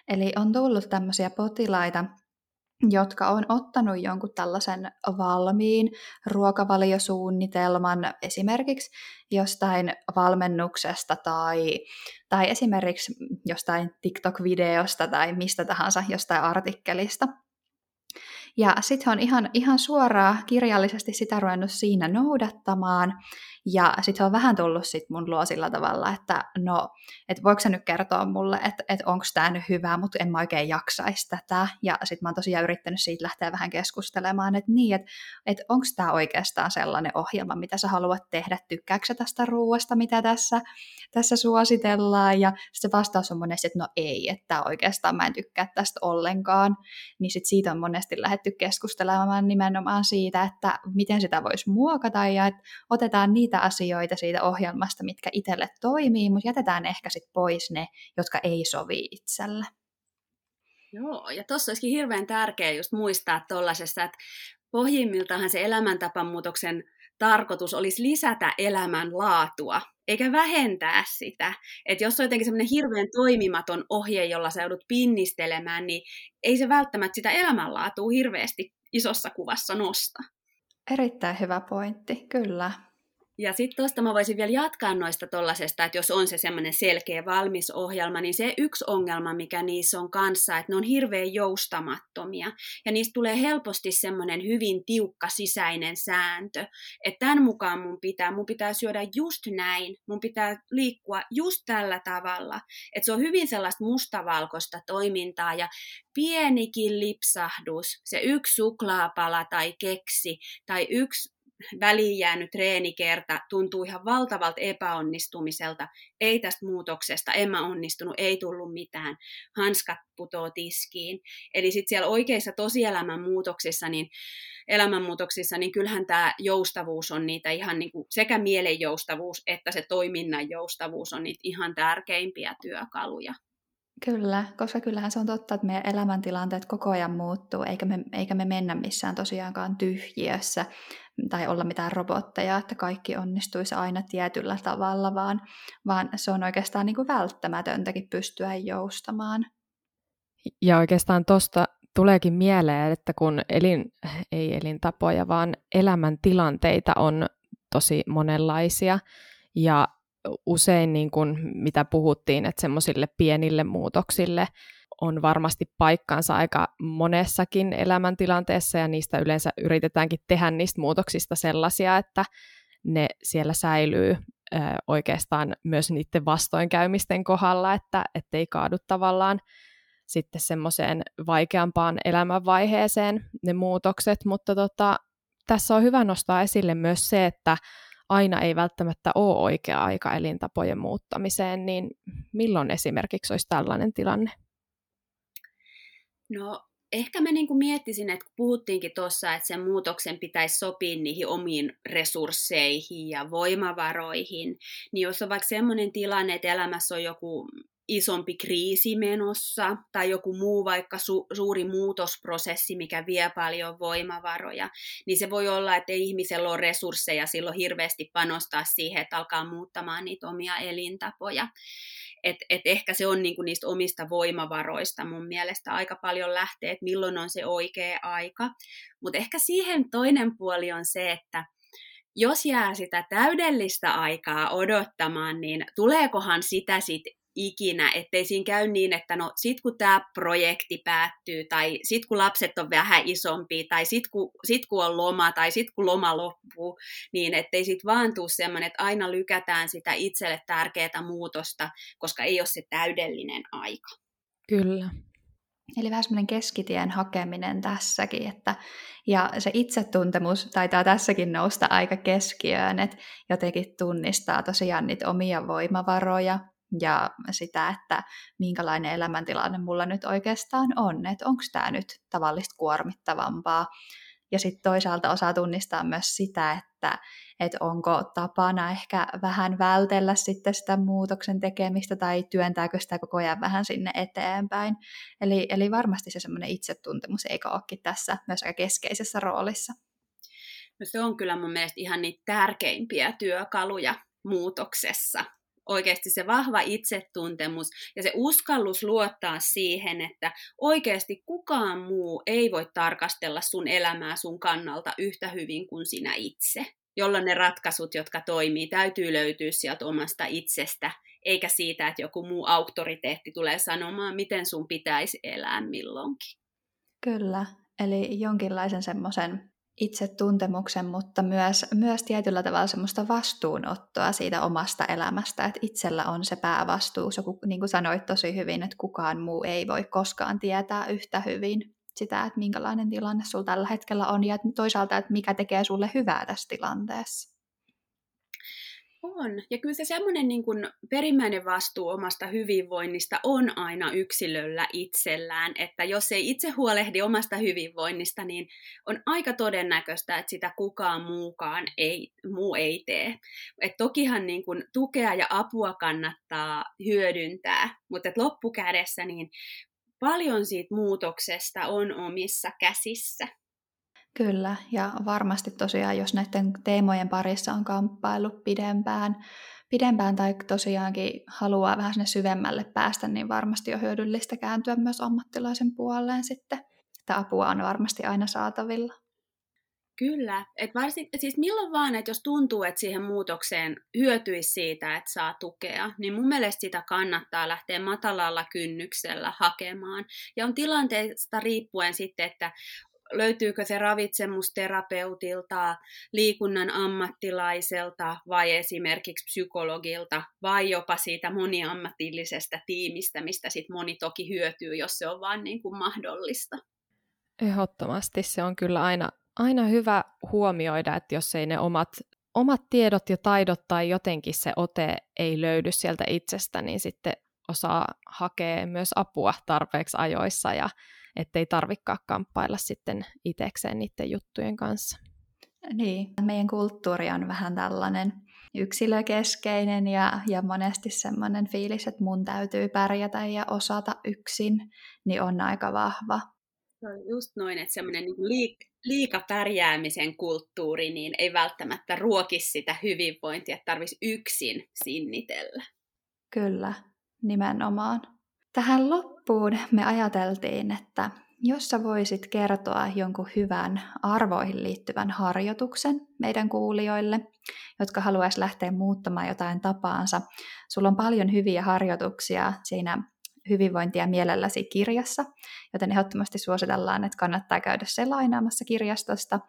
Eli on tullut tämmöisiä potilaita, jotka on ottanut jonkun tällaisen valmiin ruokavaliosuunnitelman esimerkiksi jostain valmennuksesta tai, tai esimerkiksi jostain TikTok-videosta tai mistä tahansa, jostain artikkelista. Ja sitten on ihan, ihan suoraan kirjallisesti sitä ruvennut siinä noudattamaan. Ja sitten on vähän tullut sit mun luo sillä tavalla, että no, et voiko sä nyt kertoa mulle, että et onko tämä nyt hyvä, mutta en mä oikein jaksaisi tätä. Ja sitten mä oon tosiaan yrittänyt siitä lähteä vähän keskustelemaan, että niin, että et onko tämä oikeastaan sellainen ohjelma, mitä sä haluat tehdä, tykkääksä tästä ruuasta, mitä tässä, tässä suositellaan. Ja se vastaus on monesti, että no ei, että oikeastaan mä en tykkää tästä ollenkaan. Niin sitten siitä on monesti lähdetty keskustelemaan nimenomaan siitä, että miten sitä voisi muokata ja että otetaan niitä niitä asioita siitä ohjelmasta, mitkä itselle toimii, mutta jätetään ehkä sit pois ne, jotka ei sovi itselle. Joo, ja tuossa olisikin hirveän tärkeää just muistaa tuollaisessa, että pohjimmiltahan se elämäntapamuutoksen tarkoitus olisi lisätä elämän laatua, eikä vähentää sitä. Että jos on jotenkin semmoinen hirveän toimimaton ohje, jolla sä joudut pinnistelemään, niin ei se välttämättä sitä elämänlaatua hirveästi isossa kuvassa nosta. Erittäin hyvä pointti, kyllä. Ja sitten tuosta mä voisin vielä jatkaa noista tollasesta, että jos on se semmoinen selkeä valmis ohjelma, niin se yksi ongelma, mikä niissä on kanssa, että ne on hirveän joustamattomia. Ja niistä tulee helposti semmoinen hyvin tiukka sisäinen sääntö, että tämän mukaan mun pitää, mun pitää syödä just näin, mun pitää liikkua just tällä tavalla. Että se on hyvin sellaista mustavalkoista toimintaa ja pienikin lipsahdus, se yksi suklaapala tai keksi tai yksi väliin jäänyt treenikerta tuntuu ihan valtavalta epäonnistumiselta. Ei tästä muutoksesta, en mä onnistunut, ei tullut mitään. Hanskat putoo tiskiin. Eli sitten siellä oikeissa tosielämän muutoksissa, niin elämänmuutoksissa, niin kyllähän tämä joustavuus on niitä ihan niin kuin, sekä mielen joustavuus että se toiminnan joustavuus on niitä ihan tärkeimpiä työkaluja. Kyllä, koska kyllähän se on totta, että meidän elämäntilanteet koko ajan muuttuu, eikä me, eikä me mennä missään tosiaankaan tyhjiössä tai olla mitään robotteja, että kaikki onnistuisi aina tietyllä tavalla, vaan, vaan se on oikeastaan niin kuin välttämätöntäkin pystyä joustamaan. Ja oikeastaan tuosta tuleekin mieleen, että kun elin, ei elintapoja, vaan elämäntilanteita on tosi monenlaisia, ja usein, niin kuin, mitä puhuttiin, että semmoisille pienille muutoksille on varmasti paikkansa aika monessakin elämäntilanteessa, ja niistä yleensä yritetäänkin tehdä niistä muutoksista sellaisia, että ne siellä säilyy ö, oikeastaan myös niiden vastoinkäymisten kohdalla, että ei kaadu tavallaan sitten semmoiseen vaikeampaan elämänvaiheeseen ne muutokset, mutta tota, tässä on hyvä nostaa esille myös se, että aina ei välttämättä ole oikea aika elintapojen muuttamiseen, niin milloin esimerkiksi olisi tällainen tilanne? No ehkä mä niin miettisin, että kun puhuttiinkin tuossa, että sen muutoksen pitäisi sopia niihin omiin resursseihin ja voimavaroihin, niin jos on vaikka sellainen tilanne, että elämässä on joku isompi kriisi menossa tai joku muu vaikka su- suuri muutosprosessi, mikä vie paljon voimavaroja, niin se voi olla, että ihmisellä ole resursseja silloin hirveästi panostaa siihen, että alkaa muuttamaan niitä omia elintapoja. Et, et ehkä se on niinku niistä omista voimavaroista mun mielestä aika paljon lähtee, että milloin on se oikea aika. Mutta ehkä siihen toinen puoli on se, että jos jää sitä täydellistä aikaa odottamaan, niin tuleekohan sitä sitten ikinä, ettei siinä käy niin, että no sit kun tämä projekti päättyy, tai sit kun lapset on vähän isompi, tai sit kun, sit kun on loma, tai sit kun loma loppuu, niin ettei sit vaan tuu semmoinen, että aina lykätään sitä itselle tärkeää muutosta, koska ei ole se täydellinen aika. Kyllä. Eli vähän semmoinen keskitien hakeminen tässäkin, että, ja se itsetuntemus taitaa tässäkin nousta aika keskiöön, että jotenkin tunnistaa tosiaan niitä omia voimavaroja, ja sitä, että minkälainen elämäntilanne mulla nyt oikeastaan on, että onko tämä nyt tavallista kuormittavampaa. Ja sitten toisaalta osaa tunnistaa myös sitä, että, että onko tapana ehkä vähän vältellä sitten sitä muutoksen tekemistä tai työntääkö sitä koko ajan vähän sinne eteenpäin. Eli, eli varmasti se semmoinen itsetuntemus eikä olekin tässä myös aika keskeisessä roolissa. No se on kyllä mun mielestä ihan niitä tärkeimpiä työkaluja muutoksessa, oikeasti se vahva itsetuntemus ja se uskallus luottaa siihen, että oikeasti kukaan muu ei voi tarkastella sun elämää sun kannalta yhtä hyvin kuin sinä itse. Jolloin ne ratkaisut, jotka toimii, täytyy löytyä sieltä omasta itsestä, eikä siitä, että joku muu auktoriteetti tulee sanomaan, miten sun pitäisi elää milloinkin. Kyllä, eli jonkinlaisen semmoisen itsetuntemuksen, mutta myös, myös tietyllä tavalla semmoista vastuunottoa siitä omasta elämästä, että itsellä on se päävastuus, joku, niin kuin sanoit tosi hyvin, että kukaan muu ei voi koskaan tietää yhtä hyvin sitä, että minkälainen tilanne sulla tällä hetkellä on ja toisaalta, että mikä tekee sulle hyvää tässä tilanteessa. On. Ja kyllä se semmoinen niin kuin perimmäinen vastuu omasta hyvinvoinnista on aina yksilöllä itsellään, että jos ei itse huolehdi omasta hyvinvoinnista, niin on aika todennäköistä, että sitä kukaan muukaan ei, muu ei tee. Et tokihan niin kuin tukea ja apua kannattaa hyödyntää, mutta et loppukädessä niin paljon siitä muutoksesta on omissa käsissä. Kyllä, ja varmasti tosiaan, jos näiden teemojen parissa on kamppaillut pidempään, pidempään tai tosiaankin haluaa vähän sinne syvemmälle päästä, niin varmasti on hyödyllistä kääntyä myös ammattilaisen puoleen sitten. Että apua on varmasti aina saatavilla. Kyllä, et varsin, siis milloin vaan, että jos tuntuu, että siihen muutokseen hyötyisi siitä, että saa tukea, niin mun mielestä sitä kannattaa lähteä matalalla kynnyksellä hakemaan. Ja on tilanteesta riippuen sitten, että löytyykö se ravitsemusterapeutilta, liikunnan ammattilaiselta vai esimerkiksi psykologilta vai jopa siitä moniammatillisesta tiimistä, mistä sit moni toki hyötyy, jos se on vain niin kuin mahdollista. Ehdottomasti se on kyllä aina, aina hyvä huomioida, että jos ei ne omat, omat tiedot ja taidot tai jotenkin se ote ei löydy sieltä itsestä, niin sitten osaa hakea myös apua tarpeeksi ajoissa ja ettei tarvikaan kamppailla sitten itsekseen niiden juttujen kanssa. Niin, meidän kulttuuri on vähän tällainen yksilökeskeinen ja, ja monesti semmoinen fiilis, että mun täytyy pärjätä ja osata yksin, niin on aika vahva. Se on just noin, että semmoinen niin liik- liika pärjäämisen kulttuuri niin ei välttämättä ruoki sitä hyvinvointia, että tarvitsisi yksin sinnitellä. Kyllä, nimenomaan. Tähän loppuun me ajateltiin, että jos sä voisit kertoa jonkun hyvän arvoihin liittyvän harjoituksen meidän kuulijoille, jotka haluaisi lähteä muuttamaan jotain tapaansa. Sulla on paljon hyviä harjoituksia siinä hyvinvointia mielelläsi kirjassa, joten ehdottomasti suositellaan, että kannattaa käydä se lainaamassa kirjastosta.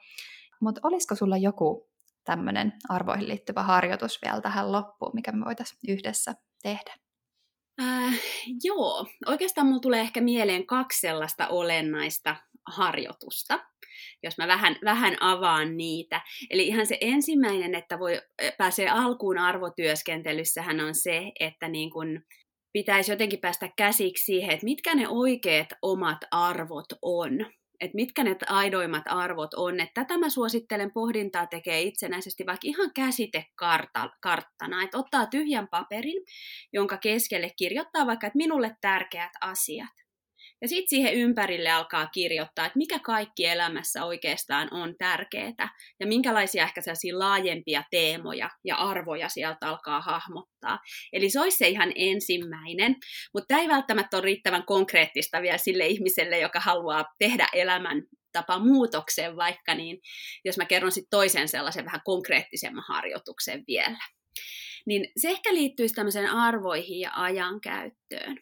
Mutta olisiko sulla joku tämmöinen arvoihin liittyvä harjoitus vielä tähän loppuun, mikä me voitaisiin yhdessä tehdä? Äh, joo, oikeastaan mulla tulee ehkä mieleen kaksi sellaista olennaista harjoitusta, jos mä vähän, vähän avaan niitä. Eli ihan se ensimmäinen, että voi pääsee alkuun arvotyöskentelyssähän on se, että niin kun pitäisi jotenkin päästä käsiksi siihen, että mitkä ne oikeat omat arvot on että mitkä ne aidoimmat arvot on. Että tätä mä suosittelen pohdintaa tekee itsenäisesti vaikka ihan käsitekarttana, että ottaa tyhjän paperin, jonka keskelle kirjoittaa vaikka, että minulle tärkeät asiat. Ja sitten siihen ympärille alkaa kirjoittaa, että mikä kaikki elämässä oikeastaan on tärkeää ja minkälaisia ehkä sellaisia laajempia teemoja ja arvoja sieltä alkaa hahmottaa. Eli se olisi se ihan ensimmäinen, mutta tämä ei välttämättä ole riittävän konkreettista vielä sille ihmiselle, joka haluaa tehdä elämän elämäntapa muutoksen vaikka, niin jos mä kerron sitten toisen sellaisen vähän konkreettisemman harjoituksen vielä. Niin se ehkä liittyisi tämmöiseen arvoihin ja ajankäyttöön.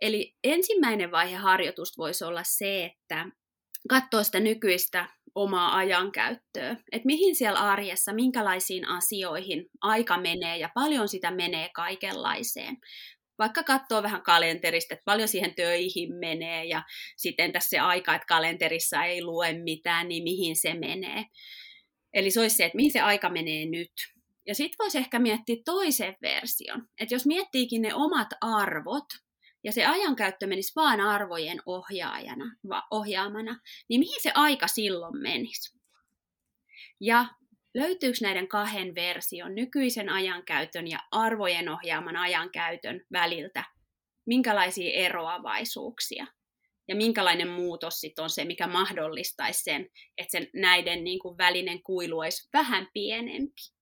Eli ensimmäinen vaihe harjoitusta voisi olla se, että katsoo sitä nykyistä omaa ajankäyttöä, että mihin siellä arjessa, minkälaisiin asioihin aika menee ja paljon sitä menee kaikenlaiseen. Vaikka katsoo vähän kalenterista, että paljon siihen töihin menee ja sitten tässä se aika, että kalenterissa ei lue mitään, niin mihin se menee. Eli se olisi se, että mihin se aika menee nyt. Ja sitten voisi ehkä miettiä toisen version, että jos miettiikin ne omat arvot, ja se ajankäyttö menisi vaan arvojen ohjaajana, ohjaamana, niin mihin se aika silloin menisi? Ja löytyykö näiden kahden version, nykyisen ajankäytön ja arvojen ohjaaman ajankäytön väliltä, minkälaisia eroavaisuuksia? Ja minkälainen muutos sitten on se, mikä mahdollistaisi sen, että sen näiden niin kuin välinen kuilu olisi vähän pienempi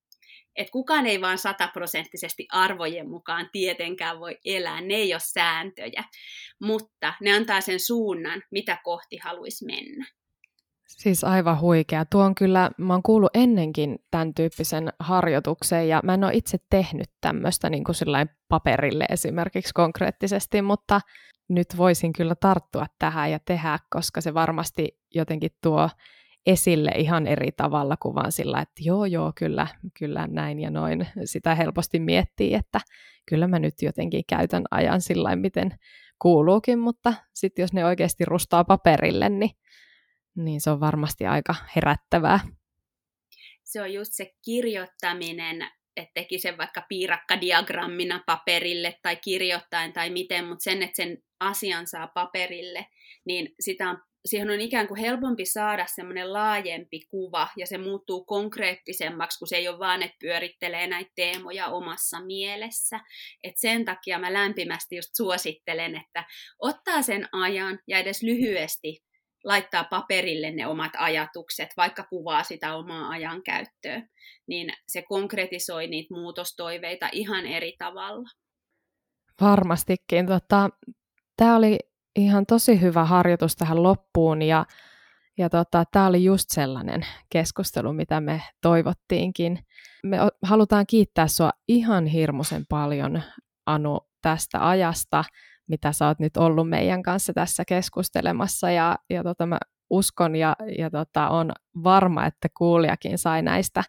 että kukaan ei vaan sataprosenttisesti arvojen mukaan tietenkään voi elää, ne ei ole sääntöjä, mutta ne antaa sen suunnan, mitä kohti haluaisi mennä. Siis aivan huikea. Tuo on kyllä, mä oon kuullut ennenkin tämän tyyppisen harjoituksen ja mä en ole itse tehnyt tämmöistä niin kuin paperille esimerkiksi konkreettisesti, mutta nyt voisin kyllä tarttua tähän ja tehdä, koska se varmasti jotenkin tuo esille ihan eri tavalla kuin vaan sillä, että joo, joo, kyllä, kyllä näin ja noin. Sitä helposti miettii, että kyllä mä nyt jotenkin käytän ajan sillä miten kuuluukin, mutta sitten jos ne oikeasti rustaa paperille, niin, niin se on varmasti aika herättävää. Se on just se kirjoittaminen, että teki sen vaikka piirakkadiagrammina paperille tai kirjoittain tai miten, mutta sen, että sen asian saa paperille, niin sitä on siihen on ikään kuin helpompi saada semmoinen laajempi kuva ja se muuttuu konkreettisemmaksi, kun se ei ole vaan, että pyörittelee näitä teemoja omassa mielessä. Et sen takia mä lämpimästi just suosittelen, että ottaa sen ajan ja edes lyhyesti laittaa paperille ne omat ajatukset, vaikka kuvaa sitä omaa ajankäyttöä, niin se konkretisoi niitä muutostoiveita ihan eri tavalla. Varmastikin. Tota, Tämä oli ihan tosi hyvä harjoitus tähän loppuun ja, ja tota, tämä oli just sellainen keskustelu, mitä me toivottiinkin. Me halutaan kiittää sua ihan hirmuisen paljon, Anu, tästä ajasta, mitä sä oot nyt ollut meidän kanssa tässä keskustelemassa ja, ja tota, mä uskon ja, ja tota, on varma, että kuulijakin sai näistä,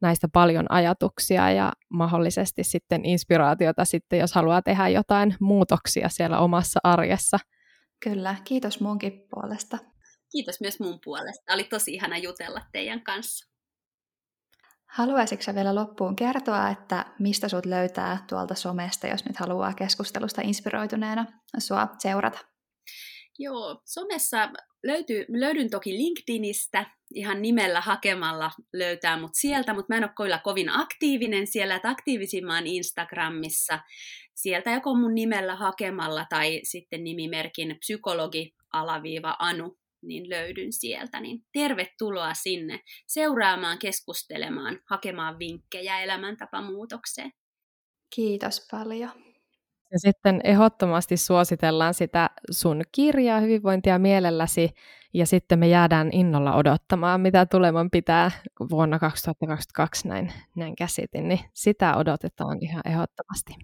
näistä paljon ajatuksia ja mahdollisesti sitten inspiraatiota sitten, jos haluaa tehdä jotain muutoksia siellä omassa arjessa – Kyllä, kiitos munkin puolesta. Kiitos myös mun puolesta. Oli tosi ihana jutella teidän kanssa. Haluaisitko vielä loppuun kertoa, että mistä sut löytää tuolta somesta, jos nyt haluaa keskustelusta inspiroituneena sua seurata? Joo, somessa löytyy, löydyn toki LinkedInistä, ihan nimellä hakemalla löytää mut sieltä, mutta mä en ole kyllä kovin aktiivinen siellä, että aktiivisimman Instagramissa sieltä joko mun nimellä hakemalla tai sitten nimimerkin psykologi alaviiva Anu, niin löydyn sieltä. Niin tervetuloa sinne seuraamaan, keskustelemaan, hakemaan vinkkejä elämäntapamuutokseen. Kiitos paljon. Ja sitten ehdottomasti suositellaan sitä sun kirjaa Hyvinvointia mielelläsi, ja sitten me jäädään innolla odottamaan, mitä tuleman pitää vuonna 2022, näin, näin käsitin, niin sitä odotetaan ihan ehdottomasti.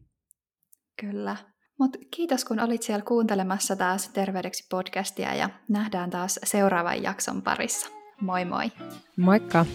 Kyllä. Mutta kiitos, kun olit siellä kuuntelemassa taas Terveydeksi podcastia ja nähdään taas seuraavan jakson parissa. Moi moi! Moikka!